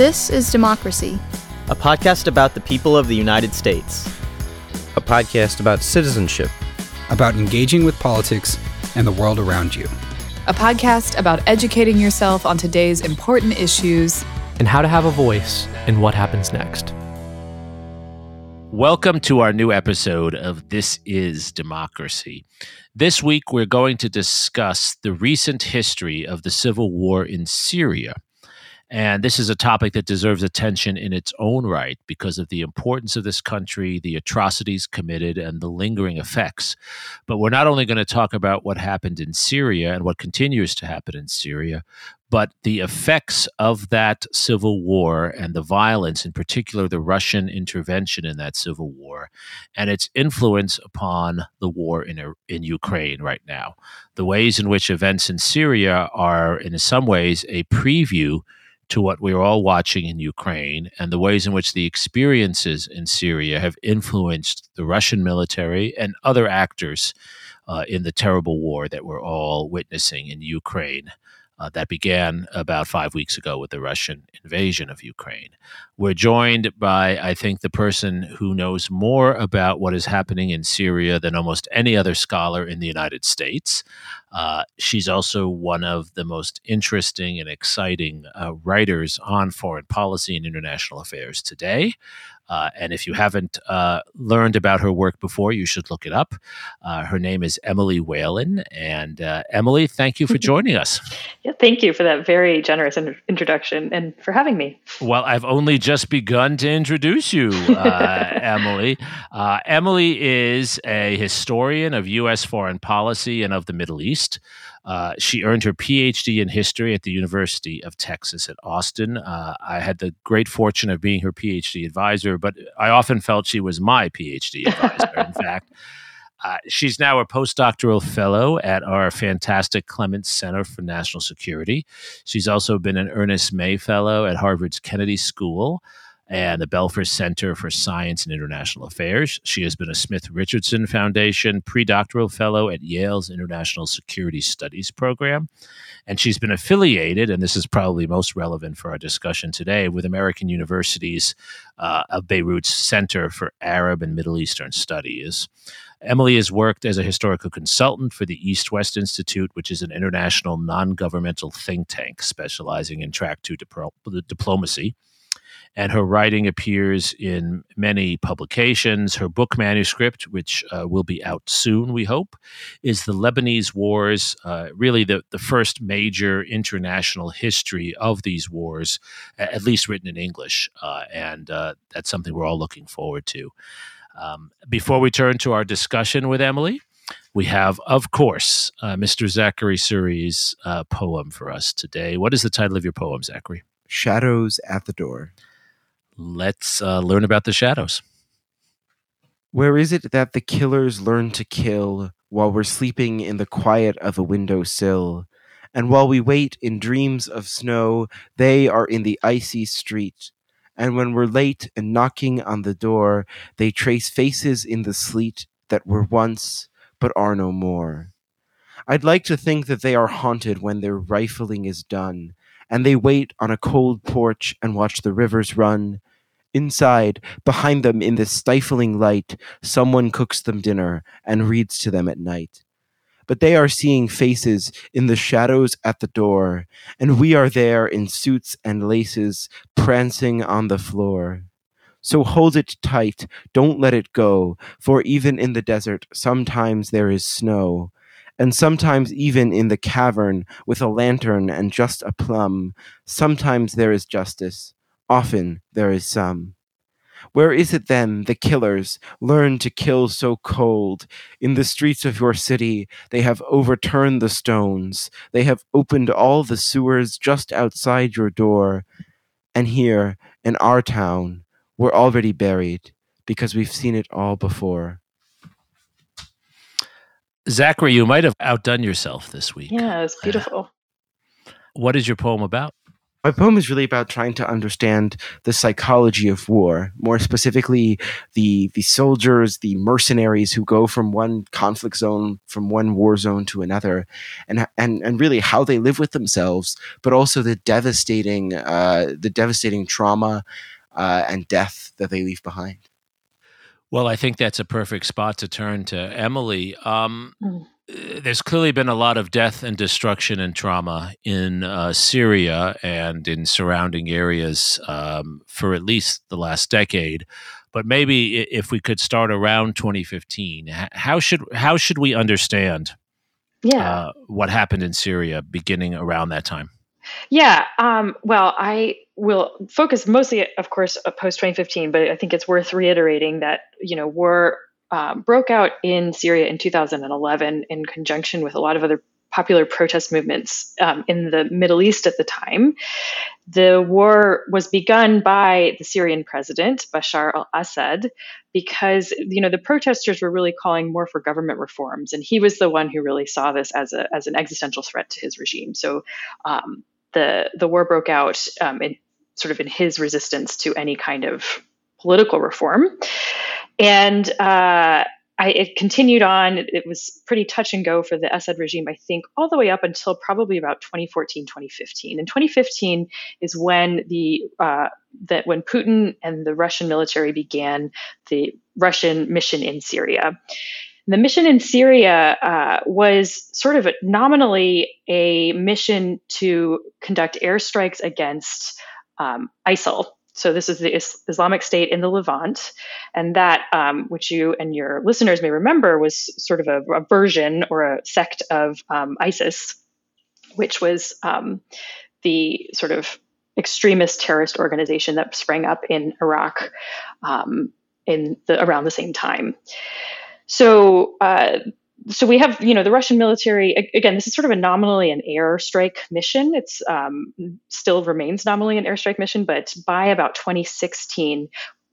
This is Democracy, a podcast about the people of the United States, a podcast about citizenship, about engaging with politics and the world around you, a podcast about educating yourself on today's important issues, and how to have a voice in what happens next. Welcome to our new episode of This is Democracy. This week, we're going to discuss the recent history of the civil war in Syria. And this is a topic that deserves attention in its own right because of the importance of this country, the atrocities committed, and the lingering effects. But we're not only going to talk about what happened in Syria and what continues to happen in Syria, but the effects of that civil war and the violence, in particular the Russian intervention in that civil war, and its influence upon the war in, in Ukraine right now. The ways in which events in Syria are, in some ways, a preview to what we're all watching in Ukraine and the ways in which the experiences in Syria have influenced the Russian military and other actors uh, in the terrible war that we're all witnessing in Ukraine uh, that began about five weeks ago with the Russian invasion of Ukraine. We're joined by, I think, the person who knows more about what is happening in Syria than almost any other scholar in the United States. Uh, she's also one of the most interesting and exciting uh, writers on foreign policy and international affairs today. Uh, and if you haven't uh, learned about her work before, you should look it up. Uh, her name is Emily Whalen. And uh, Emily, thank you for joining us. yeah, thank you for that very generous in- introduction and for having me. Well, I've only just begun to introduce you, uh, Emily. Uh, Emily is a historian of U.S. foreign policy and of the Middle East. Uh, she earned her PhD in history at the University of Texas at Austin. Uh, I had the great fortune of being her PhD advisor, but I often felt she was my PhD advisor. in fact, uh, she's now a postdoctoral fellow at our fantastic Clements Center for National Security. She's also been an Ernest May Fellow at Harvard's Kennedy School and the Belfer Center for Science and International Affairs. She has been a Smith Richardson Foundation predoctoral fellow at Yale's International Security Studies program. And she's been affiliated, and this is probably most relevant for our discussion today, with American University's uh, of Beirut's Center for Arab and Middle Eastern Studies. Emily has worked as a historical consultant for the East West Institute, which is an international non governmental think tank specializing in track two diplomacy and her writing appears in many publications. Her book manuscript, which uh, will be out soon, we hope, is The Lebanese Wars, uh, really the, the first major international history of these wars, at least written in English. Uh, and uh, that's something we're all looking forward to. Um, before we turn to our discussion with Emily, we have, of course, uh, Mr. Zachary Suri's uh, poem for us today. What is the title of your poem, Zachary? Shadows at the Door let's uh, learn about the shadows. Where is it that the killers learn to kill while we're sleeping in the quiet of a window sill? And while we wait in dreams of snow, they are in the icy street. And when we're late and knocking on the door, they trace faces in the sleet that were once, but are no more. I'd like to think that they are haunted when their rifling is done, and they wait on a cold porch and watch the rivers run, Inside, behind them in the stifling light, someone cooks them dinner and reads to them at night. But they are seeing faces in the shadows at the door, and we are there in suits and laces, prancing on the floor. So hold it tight, don't let it go, for even in the desert, sometimes there is snow. And sometimes, even in the cavern, with a lantern and just a plum, sometimes there is justice, Often there is some. Where is it then the killers learn to kill so cold? In the streets of your city, they have overturned the stones. They have opened all the sewers just outside your door. And here, in our town, we're already buried because we've seen it all before. Zachary, you might have outdone yourself this week. Yeah, it's beautiful. What is your poem about? My poem is really about trying to understand the psychology of war, more specifically the the soldiers, the mercenaries who go from one conflict zone, from one war zone to another, and and and really how they live with themselves, but also the devastating uh, the devastating trauma uh, and death that they leave behind. Well, I think that's a perfect spot to turn to Emily. Um, Mm. There's clearly been a lot of death and destruction and trauma in uh, Syria and in surrounding areas um, for at least the last decade. But maybe if we could start around 2015, how should how should we understand Yeah. uh, what happened in Syria beginning around that time? Yeah. Um, well, I will focus mostly, of course, post 2015, but I think it's worth reiterating that, you know, war um, broke out in Syria in 2011 in conjunction with a lot of other popular protest movements um, in the Middle East at the time. The war was begun by the Syrian president, Bashar al Assad, because you know the protesters were really calling more for government reforms, and he was the one who really saw this as a as an existential threat to his regime. So um, the the war broke out um, in sort of in his resistance to any kind of political reform, and uh, I, it continued on. It, was pretty touch and go for the Assad regime, I think, all the way up until probably about 2014, 2015. And 2015 is when the uh, that when Putin and the Russian military began the Russian mission in Syria. The mission in Syria uh, was sort of a, nominally a mission to conduct airstrikes against um, ISIL. So this is the Is- Islamic State in the Levant, and that, um, which you and your listeners may remember, was sort of a, a version or a sect of um, ISIS, which was um, the sort of extremist terrorist organization that sprang up in Iraq um, in the around the same time. So, uh, so we have, you know, the Russian military. Again, this is sort of a nominally an airstrike mission. It's um, still remains nominally an airstrike mission, but by about 2016,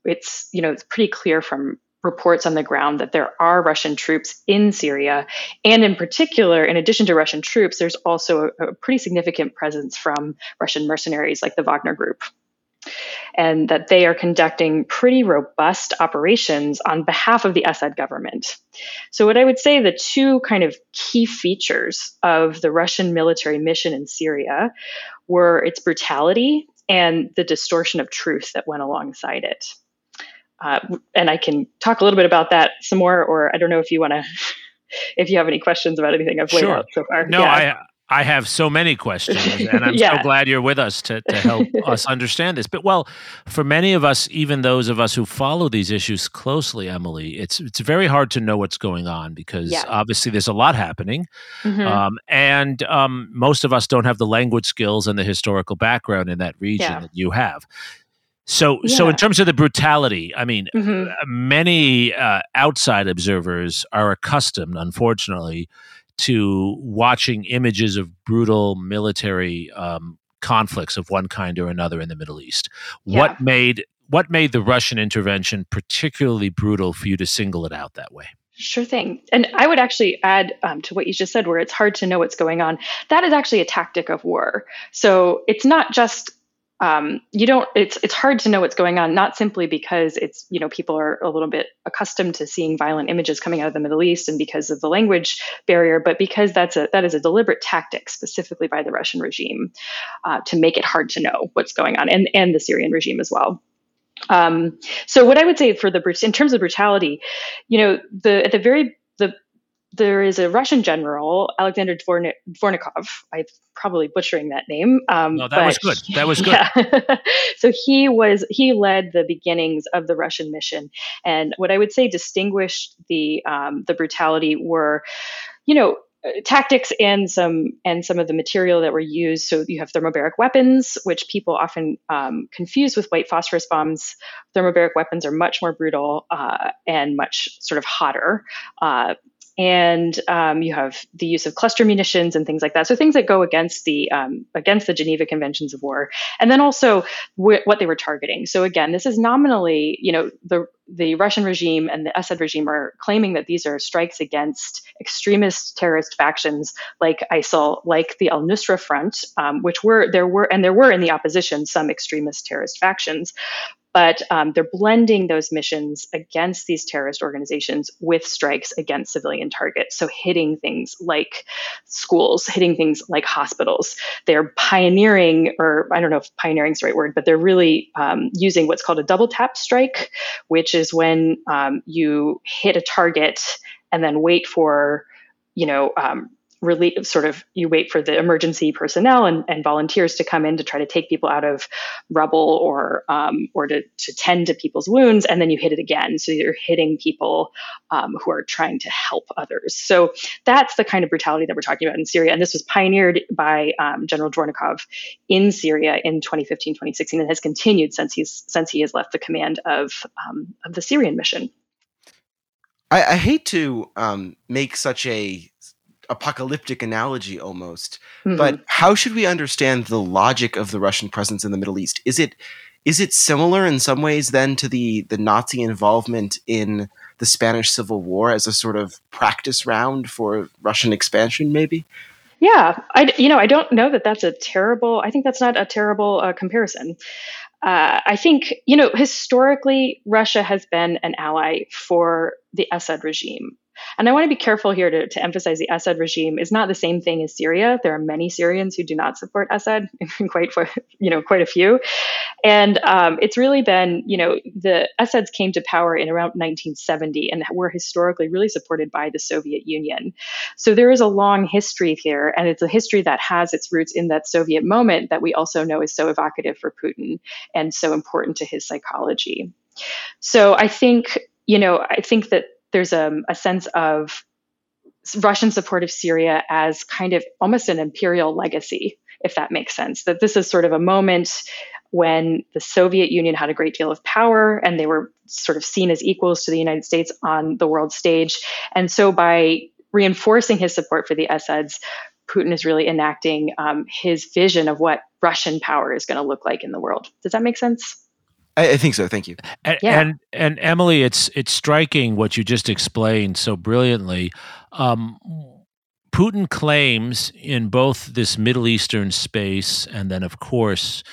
it's you know it's pretty clear from reports on the ground that there are Russian troops in Syria, and in particular, in addition to Russian troops, there's also a, a pretty significant presence from Russian mercenaries like the Wagner Group and that they are conducting pretty robust operations on behalf of the Assad government. So, what I would say the two kind of key features of the Russian military mission in Syria were its brutality and the distortion of truth that went alongside it. Uh, and I can talk a little bit about that some more, or I don't know if you want to, if you have any questions about anything I've laid Sure. out so far. No, Yeah. I I have so many questions, and I'm Yeah. so glad you're with us to, to help us understand this. But well, for many of us, even those of us who follow these issues closely, Emily, it's it's very hard to know what's going on because Yeah. obviously there's a lot happening, Mhm. um, and um, most of us don't have the language skills and the historical background in that region Yeah. that you have. So, so in terms of the brutality, I mean, Mhm. uh, many uh, outside observers are accustomed, unfortunately, to watching images of brutal military um, conflicts of one kind or another in the Middle East. What made what made the Russian intervention particularly brutal for you to single it out that way? Sure thing. And I would actually add um, to what you just said, where it's hard to know what's going on. That is actually a tactic of war. So it's not just um, you don't. It's it's hard to know what's going on, not simply because it's you know people are a little bit accustomed to seeing violent images coming out of the Middle East and because of the language barrier, but because that's a that is a deliberate tactic specifically by the Russian regime uh, to make it hard to know what's going on, and and the Syrian regime as well. Um, so what I would say for the in terms of brutality, you know, the at the very the there is a Russian general, Alexander Dvorni- Dvornikov. I'm probably butchering that name. Um, No, that was good. That was good. Yeah. so he was he led the beginnings of the Russian mission, and what I would say distinguished the um, the brutality were, you know, uh, tactics and some and some of the material that were used. So you have thermobaric weapons, which people often um, confuse with white phosphorus bombs. Thermobaric weapons are much more brutal uh, and much sort of hotter. Uh, and um, you have the use of cluster munitions and things like that. So things that go against the um, against the Geneva Conventions of War, and then also wh- what they were targeting. So again, this is nominally, you know, the the Russian regime and the Assad regime are claiming that these are strikes against extremist terrorist factions like ISIL, like the Al Nusra Front, um, which were there were and there were in the opposition some extremist terrorist factions but um, they're blending those missions against these terrorist organizations with strikes against civilian targets. So hitting things like schools, hitting things like hospitals. They're pioneering, or I don't know if pioneering is the right word, but they're really um, using what's called a double tap strike, which is when um, you hit a target and then wait for you know um, relief sort of you wait for the emergency personnel and, and volunteers to come in to try to take people out of rubble or um, or to, to tend to people's wounds and then you hit it again. So you're hitting people um, who are trying to help others. So that's the kind of brutality that we're talking about in syria. And this was pioneered by um, general dvornikov in syria in 2015 2016 and has continued since he's since he has left the command of um, of the syrian mission. I, I hate to um, make such a apocalyptic analogy almost. Mm-hmm. But how should we understand the logic of the Russian presence in the Middle East? Is it is it similar in some ways then to the the Nazi involvement in the Spanish Civil War as a sort of practice round for Russian expansion maybe? Yeah, I you know I don't know that that's a terrible. I think that's not a terrible uh, comparison. Uh, I think you know historically Russia has been an ally for the Assad regime and I want to be careful here to, to emphasize the Assad regime is not the same thing as Syria. There are many Syrians who do not support Assad, quite you know quite a few, and um, it's really been you know the Assads came to power in around 1970 and were historically really supported by the Soviet Union. So there is a long history here, and it's a history that has its roots in that Soviet moment that we also know is so evocative for Putin and so important to his psychology. So I think you know I think that there's a, a sense of Russian support of Syria as kind of almost an imperial legacy, if that makes sense. That this is sort of a moment when the Soviet Union had a great deal of power and they were sort of seen as equals to the United States on the world stage. And so by reinforcing his support for the Assads, Putin is really enacting um, his vision of what Russian power is going to look like in the world. Does that make sense? I, I think so. Thank you. And, yeah. and, and Emily, it's it's striking what you just explained so brilliantly. Um, Putin claims in both this Middle Eastern space and then, of course,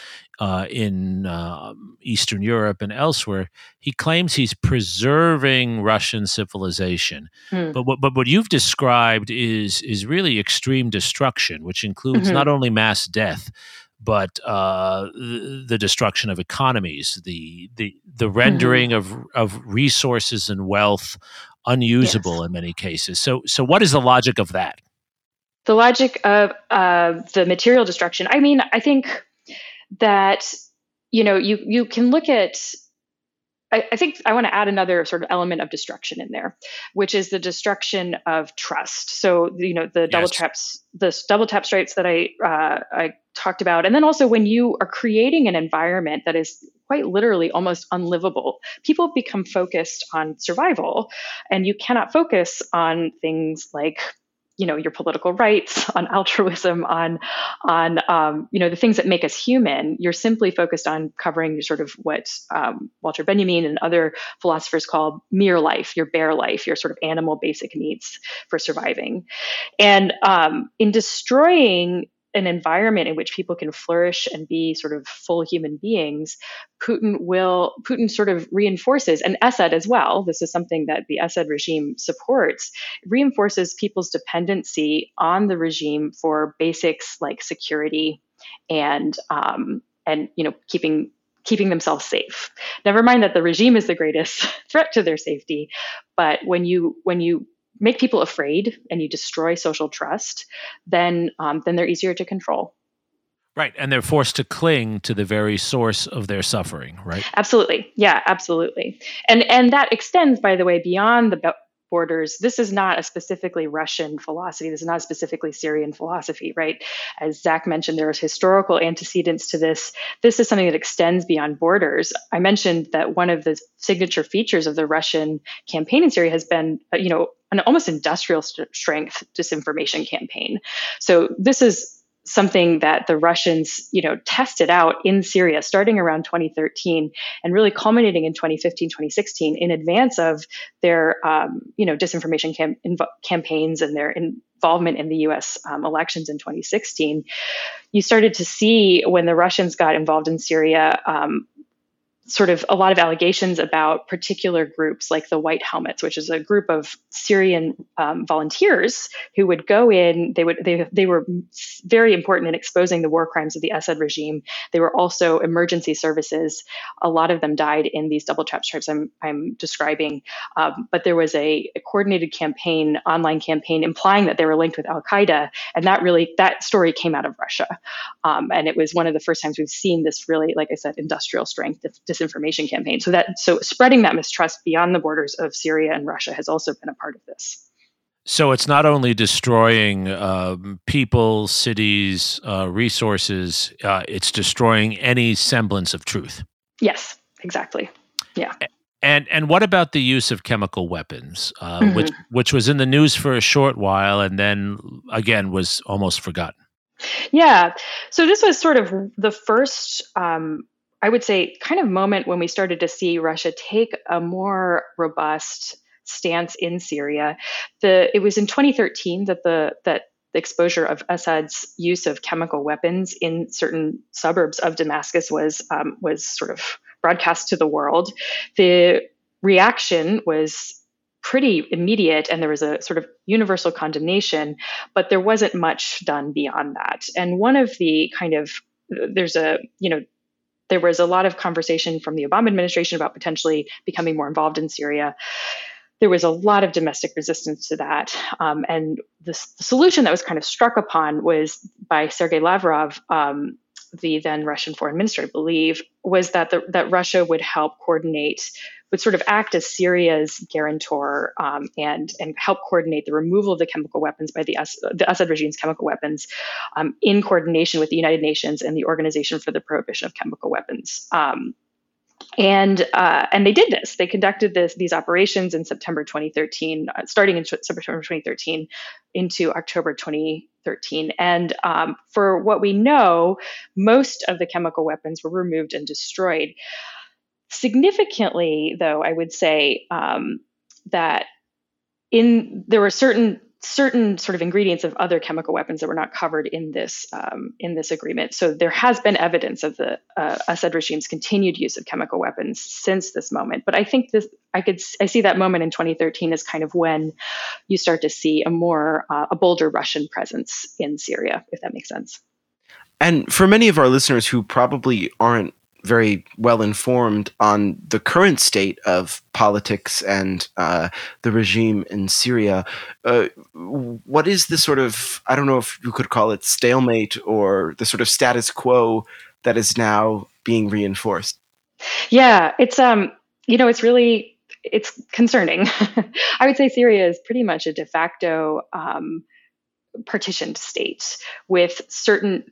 uh, in uh, Eastern Europe and elsewhere, he claims he's preserving Russian civilization. Hmm. But what but what you've described is is really extreme destruction, which includes mm-hmm. not only mass death but uh, the, the, destruction of economies, the the the mm-hmm. rendering mm-hmm. of of resources and wealth unusable yes. in many cases. So so what is the logic of that? The logic of uh, the material destruction. I mean, I think that you know you you can look at I, I think I want to add another sort of element of destruction in there, which is the destruction of trust. So you know the yes. double traps, the double tap stripes that I uh, I talked about, and then also when you are creating an environment that is quite literally almost unlivable, people become focused on survival, and you cannot focus on things like you know your political rights on altruism on on um, you know the things that make us human you're simply focused on covering sort of what um, walter benjamin and other philosophers call mere life your bare life your sort of animal basic needs for surviving. And um, in destroying an environment in which people can flourish and be sort of full human beings, Putin will Putin sort of reinforces and Assad as well. This is something that the Assad regime supports. Reinforces people's dependency on the regime for basics like security and um, and you know keeping keeping themselves safe. Never mind that the regime is the greatest threat to their safety, but when you when you make people afraid and you destroy social trust, then um, then they're easier to control. Right, and they're forced to cling to the very source of their suffering, right? Absolutely, yeah, absolutely, and and that extends, by the way, beyond the borders. This is not a specifically Russian philosophy. This is not a specifically Syrian philosophy, right? As Zach mentioned, there is historical antecedents to this. This is something that extends beyond borders. I mentioned that one of the signature features of the Russian campaign in Syria has been, uh, you know, an almost industrial st- strength disinformation campaign. So this is something that the Russians, you know, tested out in Syria starting around 2013 and really culminating in 2015, 2016 in advance of their, um, you know, disinformation cam- inv- campaigns and their involvement in the U.S. Um, elections in 2016. You started to see when the Russians got involved in Syria. Um, sort of a lot of allegations about particular groups like the White Helmets, which is a group of Syrian um, volunteers who would go in. They would they they were very important in exposing the war crimes of the Assad regime. They were also emergency services. A lot of them died in these double trap strikes I'm I'm describing. Um, but there was a, a coordinated campaign, online campaign, implying that they were linked with Al Qaeda, and that really that story came out of Russia, um, and it was one of the first times we've seen this really, like I said, industrial strength disinformation campaign. So that so spreading that mistrust beyond the borders of Syria and Russia has also been a part of this. So it's not only destroying um, people, cities, uh, resources; uh, it's destroying any semblance of truth. Yes, exactly. Yeah. And and what about the use of chemical weapons, uh, mm-hmm. which which was in the news for a short while and then again was almost forgotten? Yeah. So this was sort of the first um, I would say, kind of moment when we started to see Russia take a more robust stance in Syria. The it was in 2013 that the that the exposure of Assad's use of chemical weapons in certain suburbs of Damascus was um, was sort of broadcast to the world. The reaction was pretty immediate and there was a sort of universal condemnation, but there wasn't much done beyond that. And one of the kind of there's a you know there was a lot of conversation from the Obama administration about potentially becoming more involved in Syria. There was a lot of domestic resistance to that. Um, and the, the, solution that was kind of struck upon was by Sergei Lavrov, um, the then Russian foreign minister, I believe, was that the, that Russia would help coordinate would sort of act as Syria's guarantor um, and and help coordinate the removal of the chemical weapons by the, the Assad regime's chemical weapons um, in coordination with the United Nations and the Organization for the Prohibition of Chemical Weapons. Um, and uh, and they did this. They conducted this these operations in September 2013, uh, starting in September 2013 into October 2013. And um, for what we know, most of the chemical weapons were removed and destroyed. Significantly, though, I would say um, that in there were certain certain sort of ingredients of other chemical weapons that were not covered in this um, in this agreement. So there has been evidence of the uh, Assad regime's continued use of chemical weapons since this moment. But I think this I could I see that moment in 2013 as kind of when you start to see a more uh, a bolder Russian presence in Syria, if that makes sense. And for many of our listeners who probably aren't very well informed on the current state of politics and uh, the regime in Syria. Uh, what is the sort of, I don't know if you could call it stalemate or the sort of status quo that is now being reinforced? Yeah, it's, um, you know, it's really, it's concerning. I would say Syria is pretty much a de facto um, partitioned state with certain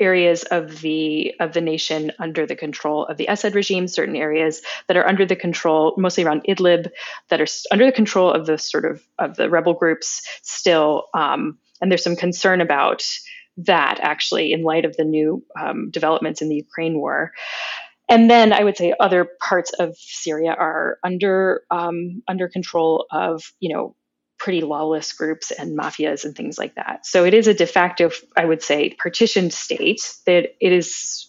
areas of the of the nation under the control of the Assad regime, certain areas that are under the control, mostly around Idlib, that are under the control of the sort of of the rebel groups still. Um, and there's some concern about that actually in light of the new um, developments in the Ukraine war. And then I would say other parts of Syria are under um, under control of you know pretty lawless groups and mafias and things like that. So it is a de facto, I would say, partitioned state that it is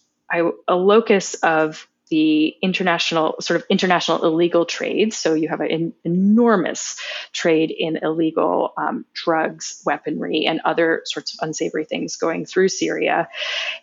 a locus of the international sort of international illegal trade. So you have an enormous trade in illegal um, drugs, weaponry, and other sorts of unsavory things going through Syria,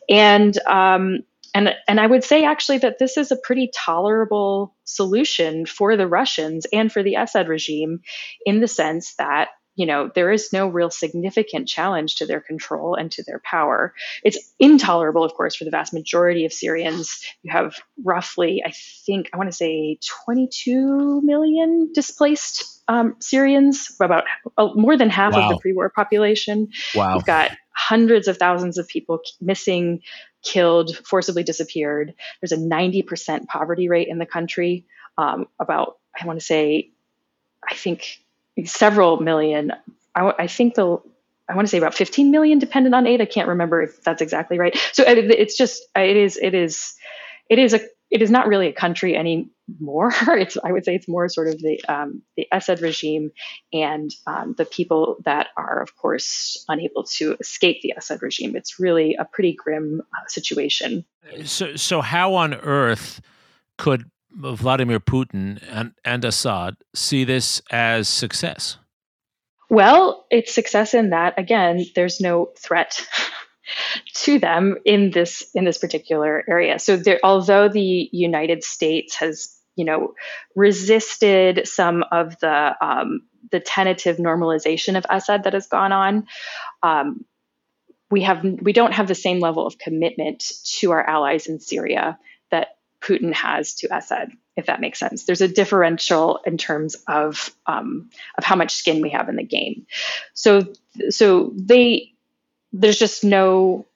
and um, and and I would say actually that this is a pretty tolerable solution for the Russians and for the Assad regime in the sense that you know there is no real significant challenge to their control and to their power. It's intolerable of course for the vast majority of syrians. You have roughly i think i want to say 22 million displaced um, syrians about uh, more than half wow. of the pre-war population. Wow. You've got hundreds of thousands of people missing killed, forcibly disappeared. There's a 90% poverty rate in the country. Um, about, I want to say, I think several million. I, I think the I want to say about 15 million dependent on aid. I can't remember if that's exactly right. So it's just it is it is it is a it is not really a country anymore. It's I would say it's more sort of the um, the Assad regime and um, the people that are, of course, unable to escape the Assad regime. It's really a pretty grim uh, situation. So, so how on earth could Vladimir Putin and, and Assad see this as success? Well, it's success in that again, there's no threat to them in this in this particular area. So there, although the United States has you know resisted some of the um, the tentative normalization of Assad that has gone on, um, we have we don't have the same level of commitment to our allies in Syria that Putin has to Assad, if that makes sense. There's a differential in terms of um, of how much skin we have in the game. So so they there's just no.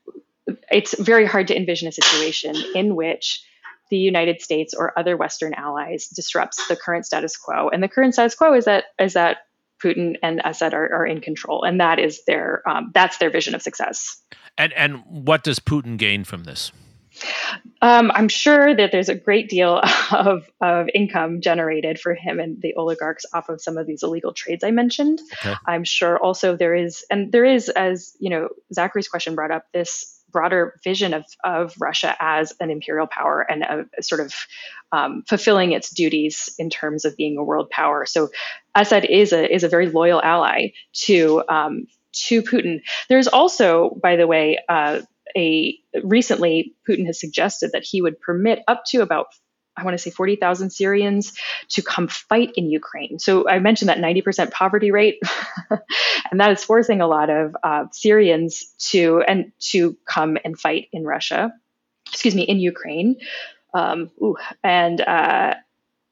It's very hard to envision a situation in which the United States or other Western allies disrupts the current status quo. And the current status quo is that is that Putin and Assad are, are in control, and that is their um, that's their vision of success. And and what does Putin gain from this? Um, I'm sure that there's a great deal of, of income generated for him and the oligarchs off of some of these illegal trades I mentioned. Okay. I'm sure also there is, and there is, as you know, Zachary's question brought up, this broader vision of, of Russia as an imperial power and a, a sort of um, fulfilling its duties in terms of being a world power. So Assad is a is a very loyal ally to um, to Putin. There's also, by the way, uh, a recently Putin has suggested that he would permit up to about I want to say 40,000 Syrians to come fight in Ukraine. So I mentioned that 90% poverty rate, and that is forcing a lot of uh, Syrians to and to come and fight in Russia, excuse me, in Ukraine. Um, ooh, and uh,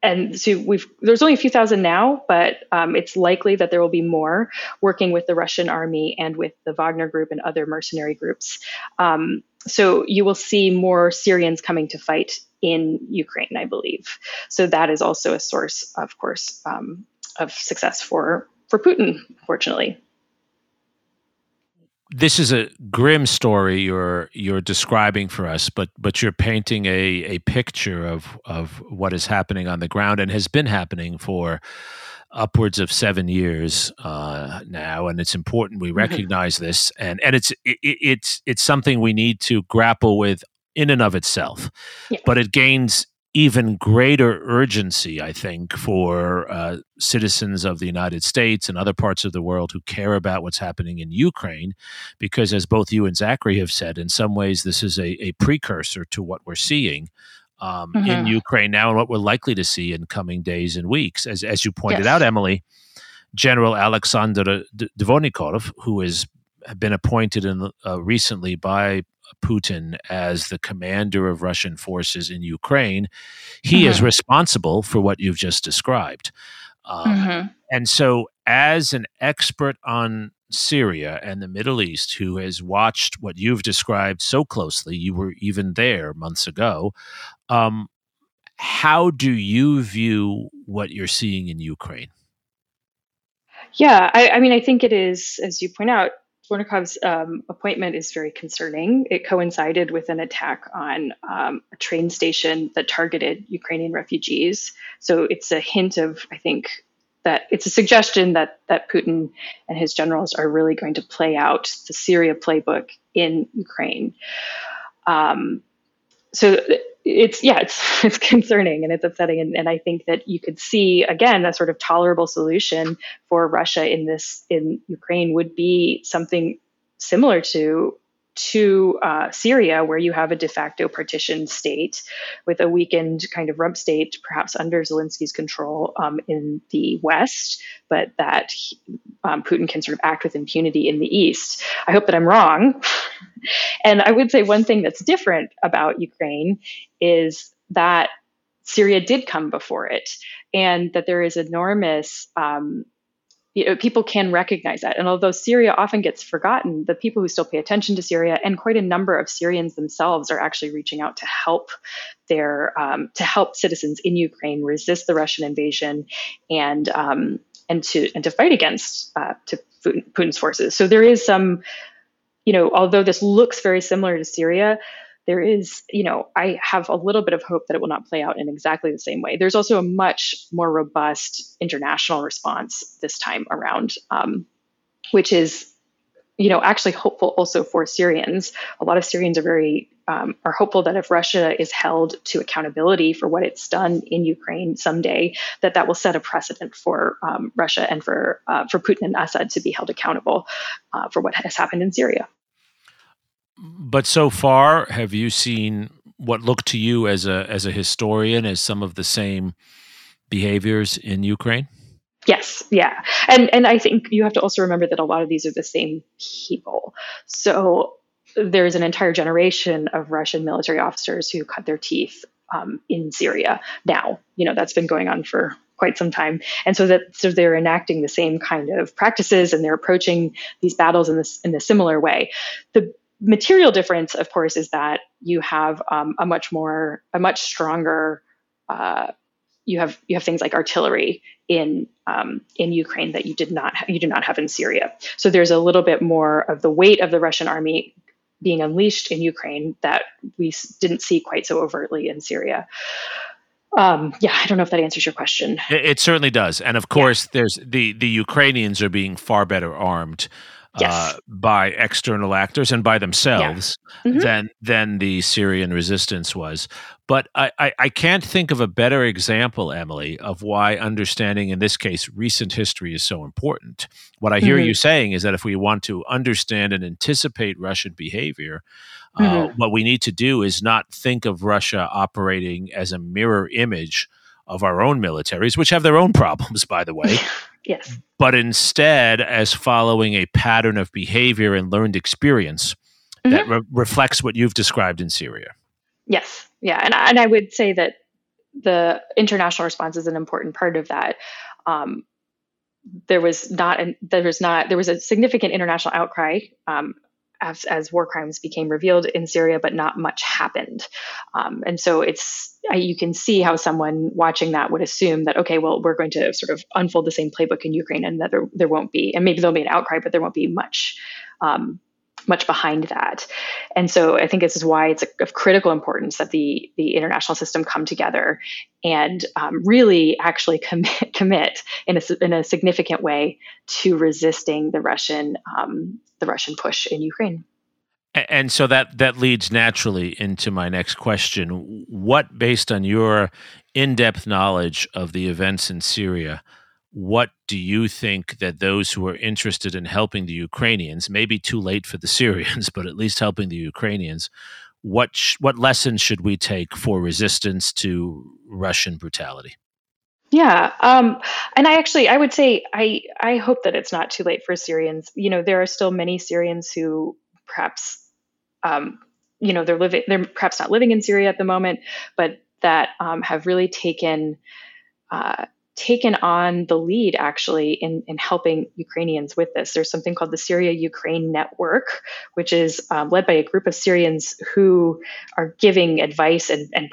and so we've there's only a few thousand now, but um, it's likely that there will be more working with the Russian army and with the Wagner Group and other mercenary groups. Um, so you will see more Syrians coming to fight in Ukraine, I believe. So that is also a source, of course, um, of success for for Putin, fortunately this is a grim story you're you're describing for us, but but you're painting a a picture of of what is happening on the ground and has been happening for upwards of seven years uh, now, and it's important we mm-hmm. recognize mm-hmm. this, and and it's it, it's it's something we need to grapple with in and of itself, yeah. but it gains even greater urgency, I think, for uh, citizens of the United States and other parts of the world who care about what's happening in Ukraine, because as both you and Zachary have said, in some ways this is a, a precursor to what we're seeing. Um, mm-hmm. In Ukraine now, and what we're likely to see in coming days and weeks, as as you pointed yes. out, Emily, General Alexander Dvornikov, who has been appointed in, uh, recently by Putin as the commander of Russian forces in Ukraine, he mm-hmm. is responsible for what you've just described. Um, mm-hmm. And so, as an expert on Syria and the Middle East who has watched what you've described so closely, you were even there months ago. Um, how do you view what you're seeing in Ukraine? Yeah, I, I, mean, I think it is, as you point out, Dvornikov's um, appointment is very concerning. It coincided with an attack on um, a train station that targeted Ukrainian refugees. So it's a hint of, I think, that it's a suggestion that that Putin and his generals are really going to play out the Syria playbook in Ukraine. Um, so it's yeah it's it's concerning and it's upsetting and, and i think that you could see again a sort of tolerable solution for russia in this in ukraine would be something similar to to uh, Syria, where you have a de facto partition state with a weakened kind of rump state, perhaps under Zelensky's control um, in the West, but that he, um, Putin can sort of act with impunity in the East. I hope that I'm wrong. and I would say one thing that's different about Ukraine is that Syria did come before it, and that there is enormous um, you know, people can recognize that. And although Syria often gets forgotten, the people who still pay attention to Syria and quite a number of Syrians themselves are actually reaching out to help their um, to help citizens in Ukraine resist the Russian invasion and um, and to and to fight against uh, to Putin's forces. So there is some, you know, although this looks very similar to Syria, there is, you know, I have a little bit of hope that it will not play out in exactly the same way. There's also a much more robust international response this time around, um, which is, you know, actually hopeful also for Syrians. A lot of Syrians are very um, are hopeful that if Russia is held to accountability for what it's done in Ukraine someday, that that will set a precedent for um, Russia and for uh, for Putin and Assad to be held accountable uh, for what has happened in Syria. But so far, have you seen what looked to you as a as a historian as some of the same behaviors in Ukraine? Yes, yeah. And and I think you have to also remember that a lot of these are the same people. So there's an entire generation of Russian military officers who cut their teeth um, in Syria now. You know, that's been going on for quite some time. And so that so they're enacting the same kind of practices and they're approaching these battles in this in a similar way. The material difference, of course, is that you have um, a much more, a much stronger. Uh, you have you have things like artillery in um, in Ukraine that you did not ha- you do not have in Syria. So there's a little bit more of the weight of the Russian army being unleashed in Ukraine that we s- didn't see quite so overtly in Syria. Um, yeah, I don't know if that answers your question. It, it certainly does, and of course, yeah. there's the the Ukrainians are being far better armed yes. uh, by external actors and by themselves yeah. mm-hmm. than than the Syrian resistance was. But I, I, I, can't think of a better example, Emily, of why understanding, in this case, recent history is so important. What I hear mm-hmm. you saying is that if we want to understand and anticipate Russian behavior, uh, mm-hmm. uh, what we need to do is not think of Russia operating as a mirror image of our own militaries, which have their own problems, by the way. Yes. But instead, as following a pattern of behavior and learned experience mm-hmm. that re- reflects what you've described in Syria. Yes. Yeah. And, and I would say that the international response is an important part of that. Um, there was not an, there was not there was a significant international outcry um, as, as war crimes became revealed in Syria, but not much happened. Um, and so it's you can see how someone watching that would assume that okay, well, we're going to sort of unfold the same playbook in Ukraine, and that there, there won't be, and maybe there'll be an outcry, but there won't be much. Um, much behind that. And so I think this is why it's of critical importance that the, the international system come together and um, really actually commit, commit in, a, in a significant way to resisting the Russian, um, the Russian push in Ukraine. And so that that leads naturally into my next question. What, based on your in-depth knowledge of the events in Syria, what do you think that those who are interested in helping the Ukrainians, maybe too late for the Syrians, but at least helping the Ukrainians, what sh- what lessons should we take for resistance to Russian brutality? Yeah, um, and I actually I would say I I hope that it's not too late for Syrians. You know, there are still many Syrians who perhaps um, you know they're living they're perhaps not living in Syria at the moment, but that um, have really taken uh, taken on the lead actually in, in helping Ukrainians with this. There's something called the Syria Ukraine Network, which is um, led by a group of Syrians who are giving advice and, and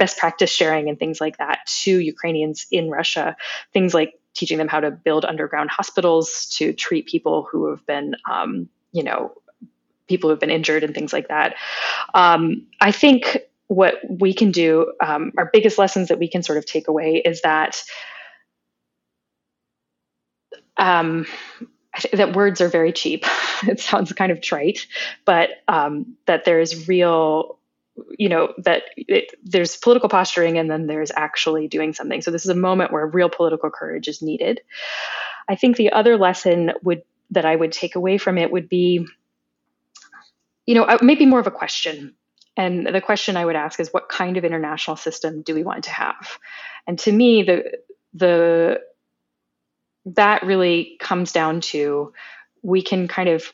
best practice sharing and things like that to Ukrainians in Russia. Things like teaching them how to build underground hospitals to treat people who have been, um, you know, people who have been injured and things like that. Um, I think what we can do, um, our biggest lessons that we can sort of take away is that um, that words are very cheap. it sounds kind of trite, but um, that there's real, you know, that it, there's political posturing and then there's actually doing something. So this is a moment where real political courage is needed. I think the other lesson would that I would take away from it would be, you know, uh, maybe more of a question and the question I would ask is, what kind of international system do we want to have? And to me, the the that really comes down to we can kind of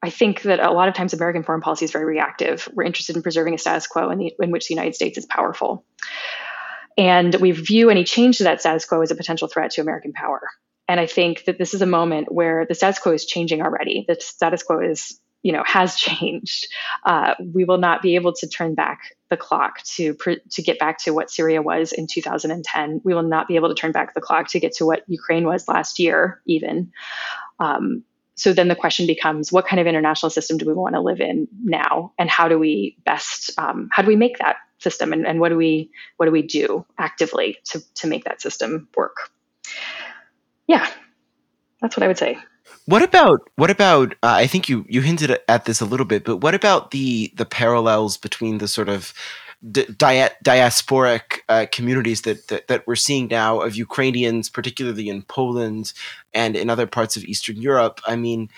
I think that a lot of times American foreign policy is very reactive. We're interested in preserving a status quo in, the, in which the United States is powerful. And we view any change to that status quo as a potential threat to American power. And I think that this is a moment where the status quo is changing already. The status quo is you know has changed. Uh, we will not be able to turn back the clock to to get back to what Syria was in 2010. We will not be able to turn back the clock to get to what Ukraine was last year, even. Um, so then the question becomes, what kind of international system do we want to live in now, and how do we best um, how do we make that system, and, and what do we what do we do actively to to make that system work? Yeah, that's what I would say. What about what about? Uh, I think you you hinted at this a little bit, but what about the the parallels between the sort of di- diasporic uh, communities that, that, that we're seeing now of Ukrainians, particularly in Poland and in other parts of Eastern Europe? I mean,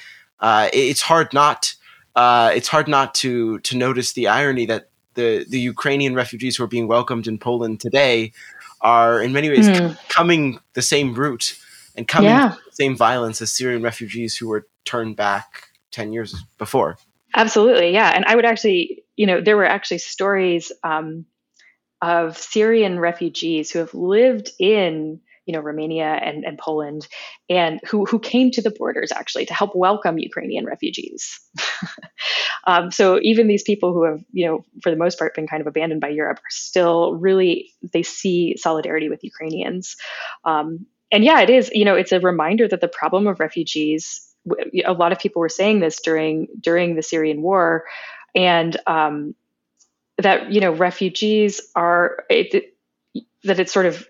uh, it's hard not uh, it's hard not to to notice the irony that the the Ukrainian refugees who are being welcomed in Poland today are in many ways mm. coming the same route and coming yeah. the same violence as Syrian refugees who were turned back 10 years before. Absolutely, yeah. And I would actually, you know, there were actually stories um, of Syrian refugees who have lived in, you know, Romania and, and Poland and who, who came to the borders actually to help welcome Ukrainian refugees. um, so even these people who have, you know, for the most part been kind of abandoned by Europe are still really, they see solidarity with Ukrainians. Um, and yeah, it is. You know, it's a reminder that the problem of refugees. A lot of people were saying this during during the Syrian war, and um, that you know refugees are it, that it's sort of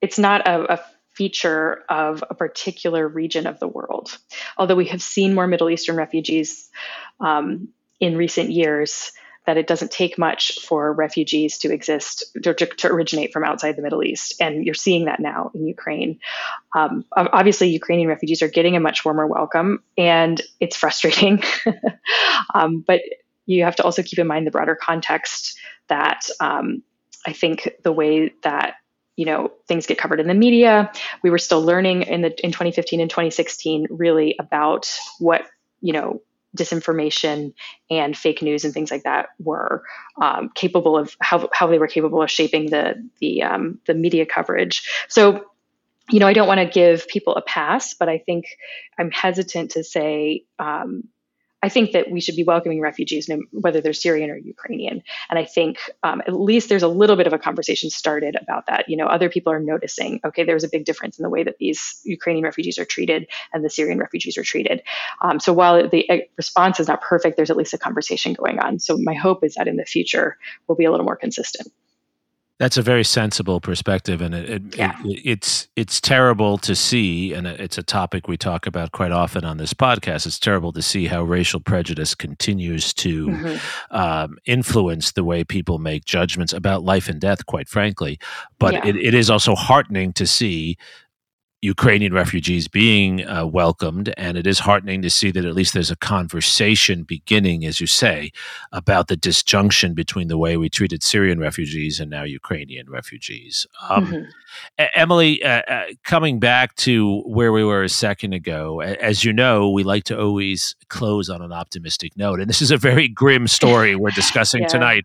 it's not a, a feature of a particular region of the world. Although we have seen more Middle Eastern refugees um, in recent years, that it doesn't take much for refugees to exist to, to, originate from outside the Middle East, and you're seeing that now in Ukraine. Um, obviously, Ukrainian refugees are getting a much warmer welcome, and it's frustrating. um, but you have to also keep in mind the broader context that um, I think the way that you know things get covered in the media we were still learning in the in 2015 and 2016 really about what you know disinformation and fake news and things like that were um, capable of how, how they were capable of shaping the the um, the media coverage. So, you know, I don't want to give people a pass, but I think I'm hesitant to say um, I think that we should be welcoming refugees, whether they're Syrian or Ukrainian. And I think um, at least there's a little bit of a conversation started about that. You know, other people are noticing, okay, there's a big difference in the way that these Ukrainian refugees are treated and the Syrian refugees are treated. Um, so while the uh, response is not perfect, there's at least a conversation going on. So my hope is that in the future, we'll be a little more consistent. That's a very sensible perspective, and it, it, yeah. it, it's it's terrible to see, and it's a topic we talk about quite often on this podcast. It's terrible to see how racial prejudice continues to mm-hmm. um, influence the way people make judgments about life and death. Quite frankly, but yeah. it is also heartening to see Ukrainian refugees being uh, welcomed, and it is heartening to see that at least there's a conversation beginning, as you say, about the disjunction between the way we treated Syrian refugees and now Ukrainian refugees. Um, mm-hmm. Emily, uh, uh, coming back to where we were a second ago, as you know, we like to always close on an optimistic note, and this is a very grim story we're discussing yeah. tonight,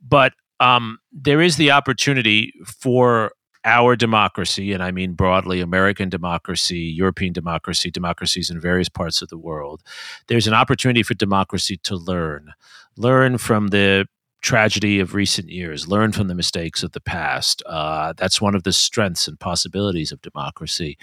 but um, there is the opportunity for our democracy, and I mean broadly American democracy, European democracy, democracies in various parts of the world, there's an opportunity for democracy to learn. Learn from the tragedy of recent years, learn from the mistakes of the past. Uh, that's one of the strengths and possibilities of democracy.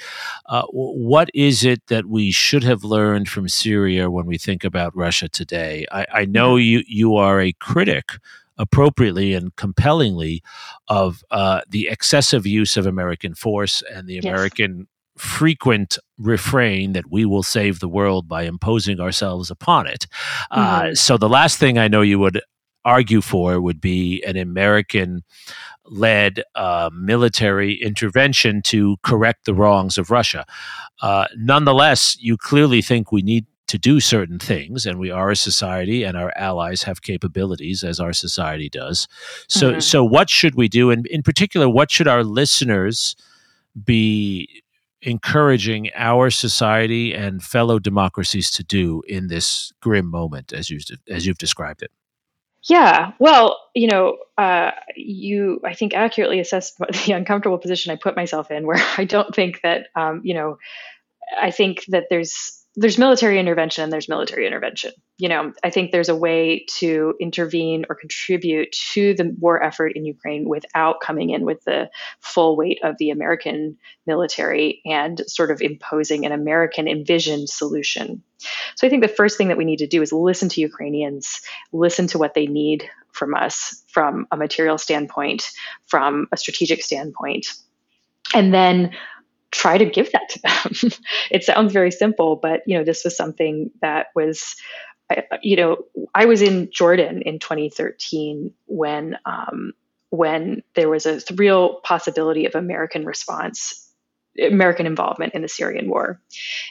Uh, what is it that we should have learned from Syria when we think about Russia today? I, I know you, you are a critic appropriately and compellingly of uh, the excessive use of American force and the American yes. frequent refrain that we will save the world by imposing ourselves upon it. Uh, mm-hmm. Uh, so the last thing I know you would argue for would be an American led uh, military intervention to correct the wrongs of Russia. Uh, nonetheless, you clearly think we need to do certain things and we are a society and our allies have capabilities as our society does. So mm-hmm. so what should we do? And in particular what should our listeners be encouraging our society and fellow democracies to do in this grim moment as you as you've described it? Yeah well you know uh, you i think accurately assessed the uncomfortable position i put myself in where i don't think that um, you know i think that there's there's military intervention and there's military intervention. You know, I think there's a way to intervene or contribute to the war effort in Ukraine without coming in with the full weight of the American military and sort of imposing an American envisioned solution. So I think the first thing that we need to do is listen to Ukrainians, listen to what they need from us from a material standpoint, from a strategic standpoint. And then try to give that to them. it sounds very simple, but you know, this was something that was, you know, I was in Jordan in 2013 when um, when there was a real possibility of American response, American involvement in the Syrian war,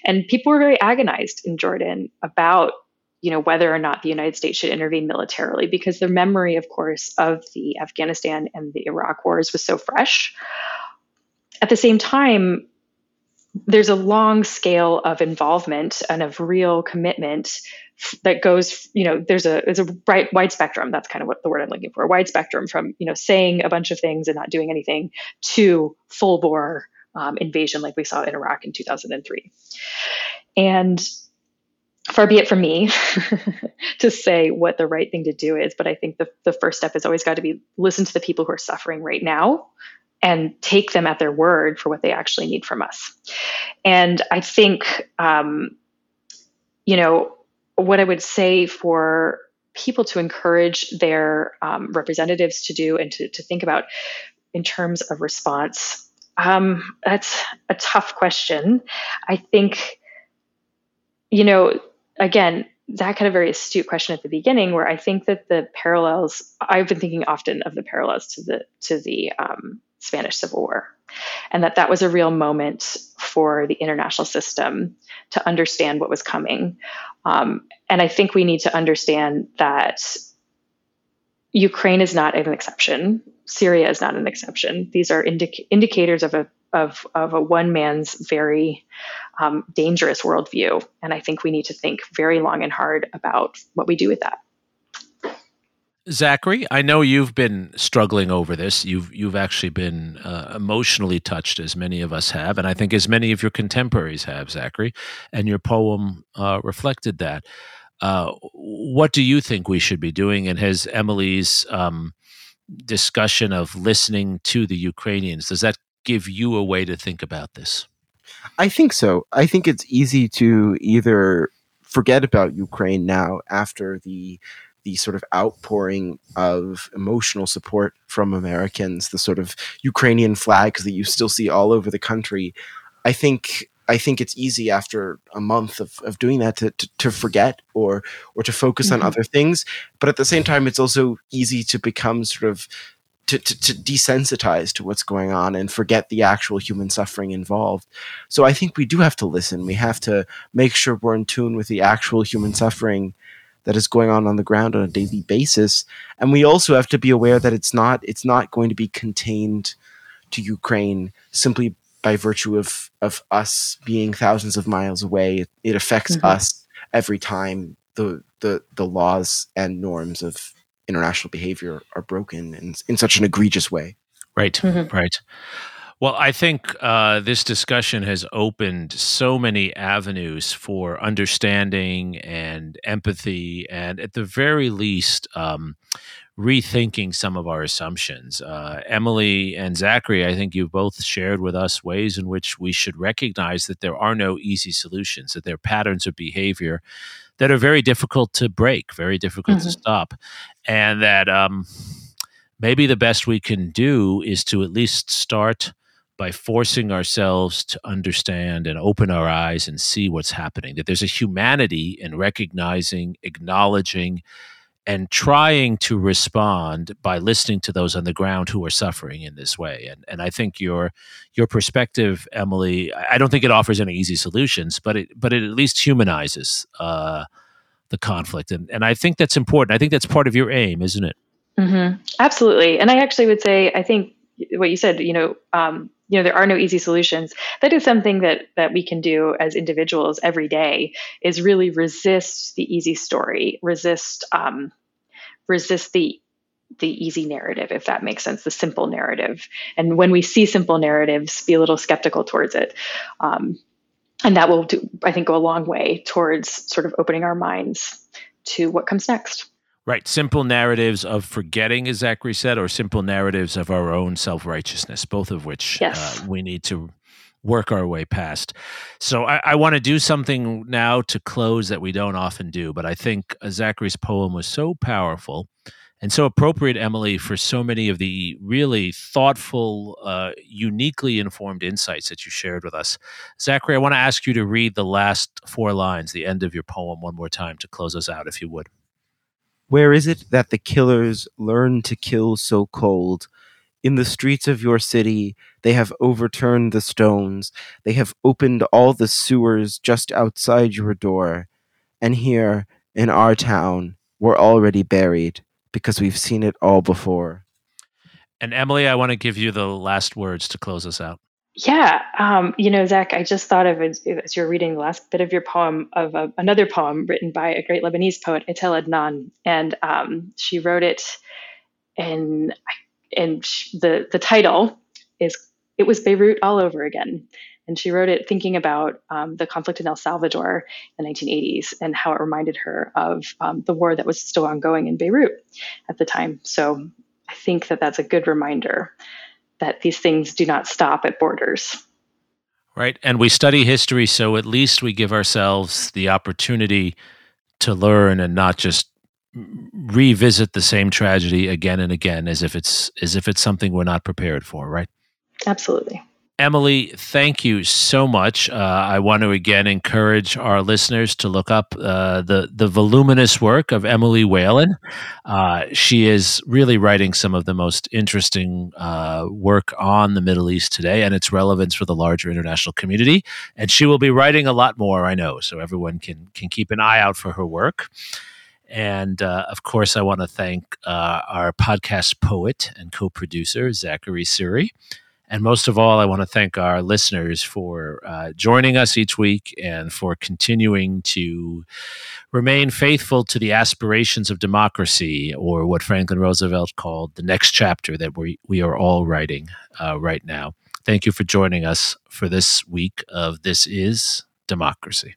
and people were very agonized in Jordan about you know whether or not the United States should intervene militarily because their memory, of course, of the Afghanistan and the Iraq wars was so fresh. At the same time, there's a long scale of involvement and of real commitment that goes you know there's a there's a bright wide spectrum. That's kind of what the word i'm looking for wide spectrum from you know saying a bunch of things and not doing anything to full bore um, invasion like we saw in iraq in 2003 and far be it from me to say what the right thing to do is but i think the, the first step has always got to be listen to the people who are suffering right now and take them at their word for what they actually need from us. And I think, um, you know, what I would say for people to encourage their um, representatives to do and to, to think about in terms of response, um, that's a tough question. I think, you know, again, Zach had a very astute question at the beginning where I think that the parallels I've been thinking often of the parallels to the to the um, Spanish Civil War. And that that was a real moment for the international system to understand what was coming. Um, and I think we need to understand that Ukraine is not an exception. Syria is not an exception. These are indic- indicators of a of, of a one man's very um, dangerous worldview. And I think we need to think very long and hard about what we do with that. Zachary, I know you've been struggling over this. You've you've actually been uh, emotionally touched, as many of us have, and I think as many of your contemporaries have, Zachary. And your poem uh, reflected that. Uh, what do you think we should be doing? And has Emily's um, discussion of listening to the Ukrainians does that give you a way to think about this? I think so. I think it's easy to either forget about Ukraine now after the the sort of outpouring of emotional support from Americans, the sort of Ukrainian flags that you still see all over the country. I think I think it's easy after a month of, of doing that to, to, to forget or or to focus mm-hmm. on other things. But at the same time, it's also easy to become sort of to, to, to, desensitize to what's going on and forget the actual human suffering involved. So I think we do have to listen. We have to make sure we're in tune with the actual human suffering that is going on on the ground on a daily basis. And we also have to be aware that it's not it's not going to be contained to Ukraine simply by virtue of of us being thousands of miles away. It, it affects mm-hmm. us every time the the the laws and norms of international behavior are broken in, in such an egregious way. Right. Mm-hmm. right well, I think uh, this discussion has opened so many avenues for understanding and empathy, and at the very least, um, rethinking some of our assumptions. Uh, Emily and Zachary, I think you both shared with us ways in which we should recognize that there are no easy solutions, that there are patterns of behavior that are very difficult to break, very difficult mm-hmm. to stop, and that um, maybe the best we can do is to at least start by forcing ourselves to understand and open our eyes and see what's happening. That there's a humanity in recognizing, acknowledging, and trying to respond by listening to those on the ground who are suffering in this way. And and I think your your perspective, Emily, I don't think it offers any easy solutions, but it but it at least humanizes uh, the conflict, and and I think that's important. I think that's part of your aim, isn't it? Mm-hmm. Absolutely, and I actually would say I think what you said. You know, um, you know there are no easy solutions. That is something that that we can do as individuals every day is really resist the easy story resist um, resist the the easy narrative if that makes sense the simple narrative. And when we see simple narratives be a little skeptical towards it. Um, and that will do, I think, go a long way towards sort of opening our minds to what comes next. Right. Simple narratives of forgetting, as Zachary said, or simple narratives of our own self righteousness, both of which yes. uh, we need to work our way past. So I, I want to do something now to close that we don't often do, but I think uh, Zachary's poem was so powerful and so appropriate, Emily, for so many of the really thoughtful, uh, uniquely informed insights that you shared with us. Zachary, I want to ask you to read the last four lines, the end of your poem, one more time to close us out, if you would. Where is it that the killers learn to kill so cold? In the streets of your city, they have overturned the stones. They have opened all the sewers just outside your door. And here, in our town, we're already buried because we've seen it all before. And Emily, I want to give you the last words to close us out. Yeah, um, you know, Zach, I just thought of as, as you're reading the last bit of your poem of another poem written by a great Lebanese poet, Etel Adnan, and um, she wrote it, and and the the title is "It Was Beirut All Over Again," and she wrote it thinking about um, the conflict in El Salvador in the 1980s and how it reminded her of um, the war that was still ongoing in Beirut at the time. So I think that that's a good reminder that these things do not stop at borders. Right. And we study history, so at least we give ourselves the opportunity to learn and not just revisit the same tragedy again and again as if it's as if it's something we're not prepared for, right? Absolutely. Emily, thank you so much. Uh, I want to again encourage our listeners to look up uh, the the voluminous work of Emily Whalen. Uh, she is really writing some of the most interesting uh, work on the Middle East today and its relevance for the larger international community. And she will be writing a lot more, I know. So everyone can can keep an eye out for her work. And uh, of course, I want to thank uh, our podcast poet and co-producer Zachary Suri. And most of all, I want to thank our listeners for uh, joining us each week and for continuing to remain faithful to the aspirations of democracy, or what Franklin Roosevelt called the next chapter that we, we are all writing uh, right now. Thank you for joining us for this week of This Is Democracy.